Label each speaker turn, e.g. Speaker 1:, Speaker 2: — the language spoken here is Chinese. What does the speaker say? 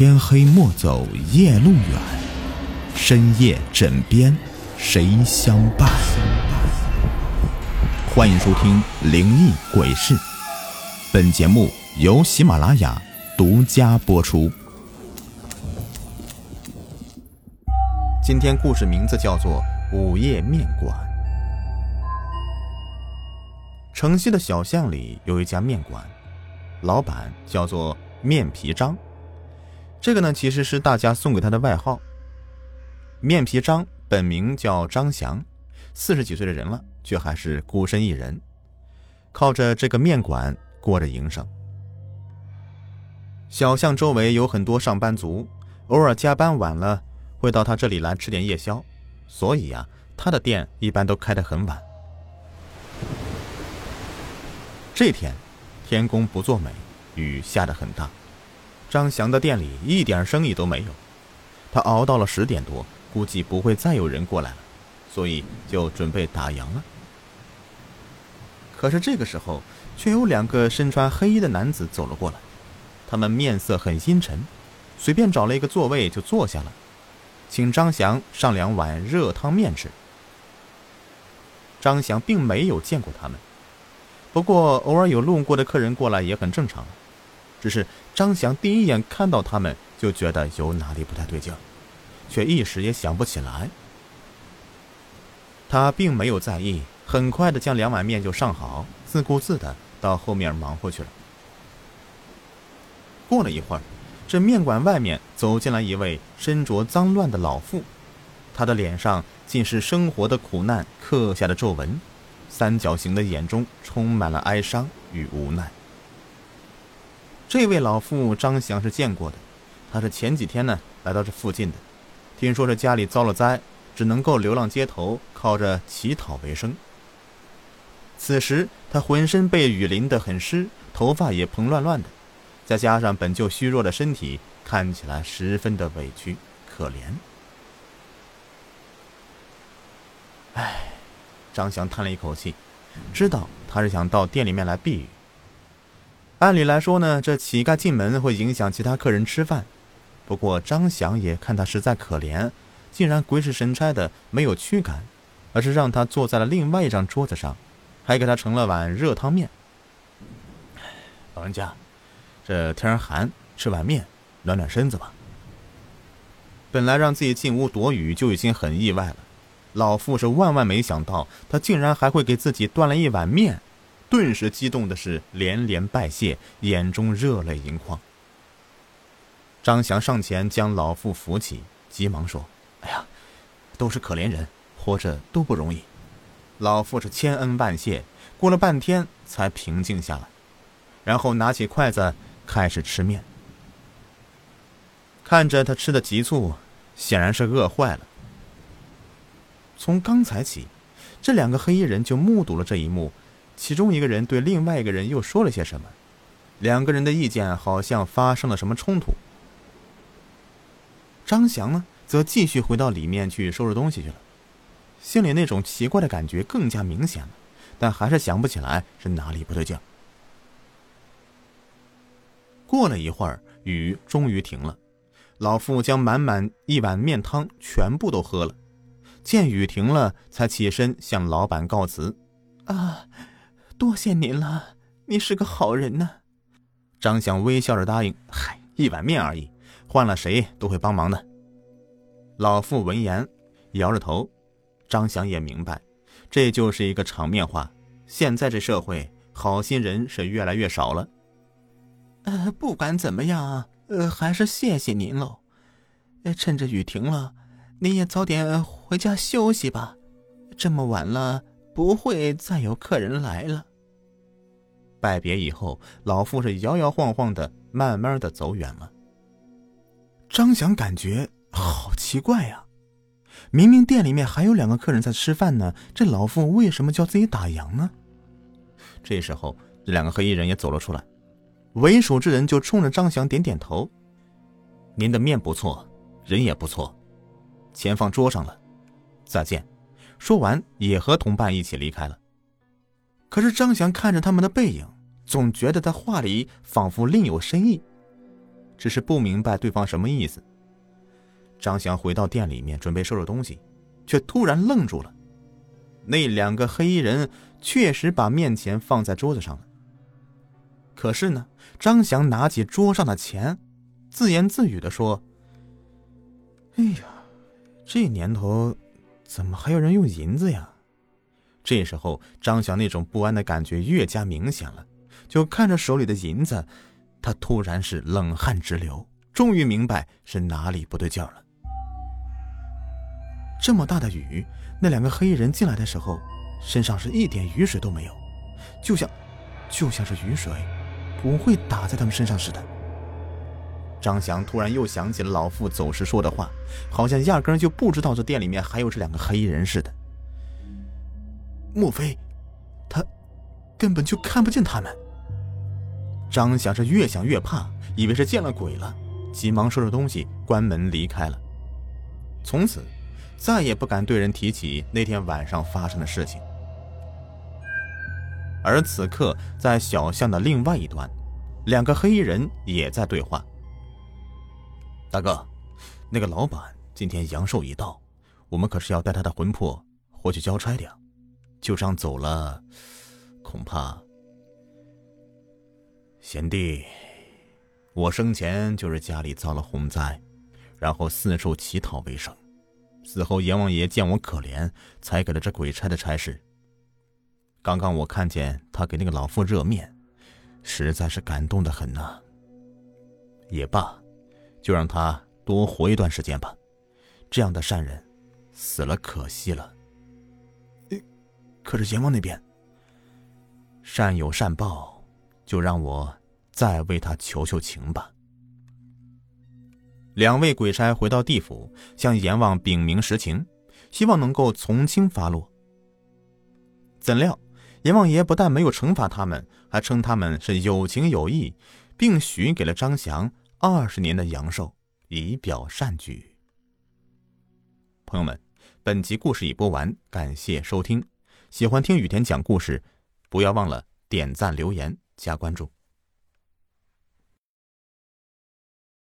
Speaker 1: 天黑莫走夜路远，深夜枕边谁相伴？欢迎收听《灵异鬼事》，本节目由喜马拉雅独家播出。今天故事名字叫做《午夜面馆》。城西的小巷里有一家面馆，老板叫做面皮张。这个呢，其实是大家送给他的外号。面皮张本名叫张翔，四十几岁的人了，却还是孤身一人，靠着这个面馆过着营生。小巷周围有很多上班族，偶尔加班晚了，会到他这里来吃点夜宵，所以呀，他的店一般都开得很晚。这天，天公不作美，雨下得很大。张翔的店里一点生意都没有，他熬到了十点多，估计不会再有人过来了，所以就准备打烊了。可是这个时候，却有两个身穿黑衣的男子走了过来，他们面色很阴沉，随便找了一个座位就坐下了，请张翔上两碗热汤面吃。张翔并没有见过他们，不过偶尔有路过的客人过来也很正常。只是张翔第一眼看到他们，就觉得有哪里不太对劲，却一时也想不起来。他并没有在意，很快的将两碗面就上好，自顾自的到后面忙活去了。过了一会儿，这面馆外面走进来一位身着脏乱的老妇，她的脸上尽是生活的苦难刻下的皱纹，三角形的眼中充满了哀伤与无奈。这位老妇张翔是见过的，他是前几天呢来到这附近的，听说这家里遭了灾，只能够流浪街头，靠着乞讨为生。此时他浑身被雨淋得很湿，头发也蓬乱乱的，再加上本就虚弱的身体，看起来十分的委屈可怜。唉，张翔叹了一口气，知道他是想到店里面来避雨。按理来说呢，这乞丐进门会影响其他客人吃饭。不过张翔也看他实在可怜，竟然鬼使神差的没有驱赶，而是让他坐在了另外一张桌子上，还给他盛了碗热汤面。老人家，这天儿寒，吃碗面暖暖身子吧。本来让自己进屋躲雨就已经很意外了，老妇是万万没想到，他竟然还会给自己端了一碗面。顿时激动的是连连拜谢，眼中热泪盈眶。张翔上前将老妇扶起，急忙说：“哎呀，都是可怜人，活着都不容易。”老妇是千恩万谢，过了半天才平静下来，然后拿起筷子开始吃面。看着他吃的急促，显然是饿坏了。从刚才起，这两个黑衣人就目睹了这一幕。其中一个人对另外一个人又说了些什么，两个人的意见好像发生了什么冲突。张翔呢，则继续回到里面去收拾东西去了，心里那种奇怪的感觉更加明显了，但还是想不起来是哪里不对劲。过了一会儿，雨终于停了，老妇将满满一碗面汤全部都喝了，见雨停了，才起身向老板告辞：“啊。”多谢您了，你是个好人呢。张翔微笑着答应：“嗨，一碗面而已，换了谁都会帮忙的。”老妇闻言摇着头。张翔也明白，这就是一个场面话。现在这社会，好心人是越来越少了。呃，不管怎么样，呃，还是谢谢您喽。趁着雨停了，您也早点回家休息吧。这么晚了，不会再有客人来了。拜别以后，老妇是摇摇晃晃的，慢慢的走远了。张翔感觉好奇怪呀，明明店里面还有两个客人在吃饭呢，这老妇为什么叫自己打烊呢？这时候，这两个黑衣人也走了出来，为首之人就冲着张翔点点头：“您的面不错，人也不错，钱放桌上了，再见。”说完，也和同伴一起离开了。可是张翔看着他们的背影，总觉得他话里仿佛另有深意。只是不明白对方什么意思。张翔回到店里面准备收拾东西，却突然愣住了。那两个黑衣人确实把面钱放在桌子上了。可是呢，张翔拿起桌上的钱，自言自语的说：“哎呀，这年头，怎么还有人用银子呀？”这时候，张翔那种不安的感觉越加明显了。就看着手里的银子，他突然是冷汗直流，终于明白是哪里不对劲儿了。这么大的雨，那两个黑衣人进来的时候，身上是一点雨水都没有，就像，就像是雨水不会打在他们身上似的。张翔突然又想起了老妇走时说的话，好像压根就不知道这店里面还有这两个黑衣人似的。莫非，他根本就看不见他们？张翔是越想越怕，以为是见了鬼了，急忙收拾东西，关门离开了。从此，再也不敢对人提起那天晚上发生的事情。而此刻，在小巷的另外一端，两个黑衣人也在对话。大哥，那个老板今天阳寿已到，我们可是要带他的魂魄回去交差的呀。就这样走了，恐怕。贤弟，我生前就是家里遭了洪灾，然后四处乞讨为生。死后阎王爷见我可怜，才给了这鬼差的差事。刚刚我看见他给那个老妇热面，实在是感动的很呐。也罢，就让他多活一段时间吧。这样的善人，死了可惜了。可是阎王那边，善有善报。就让我再为他求求情吧。两位鬼差回到地府，向阎王禀明实情，希望能够从轻发落。怎料阎王爷不但没有惩罚他们，还称他们是有情有义，并许给了张翔二十年的阳寿，以表善举。朋友们，本集故事已播完，感谢收听。喜欢听雨田讲故事，不要忘了点赞留言。加关注。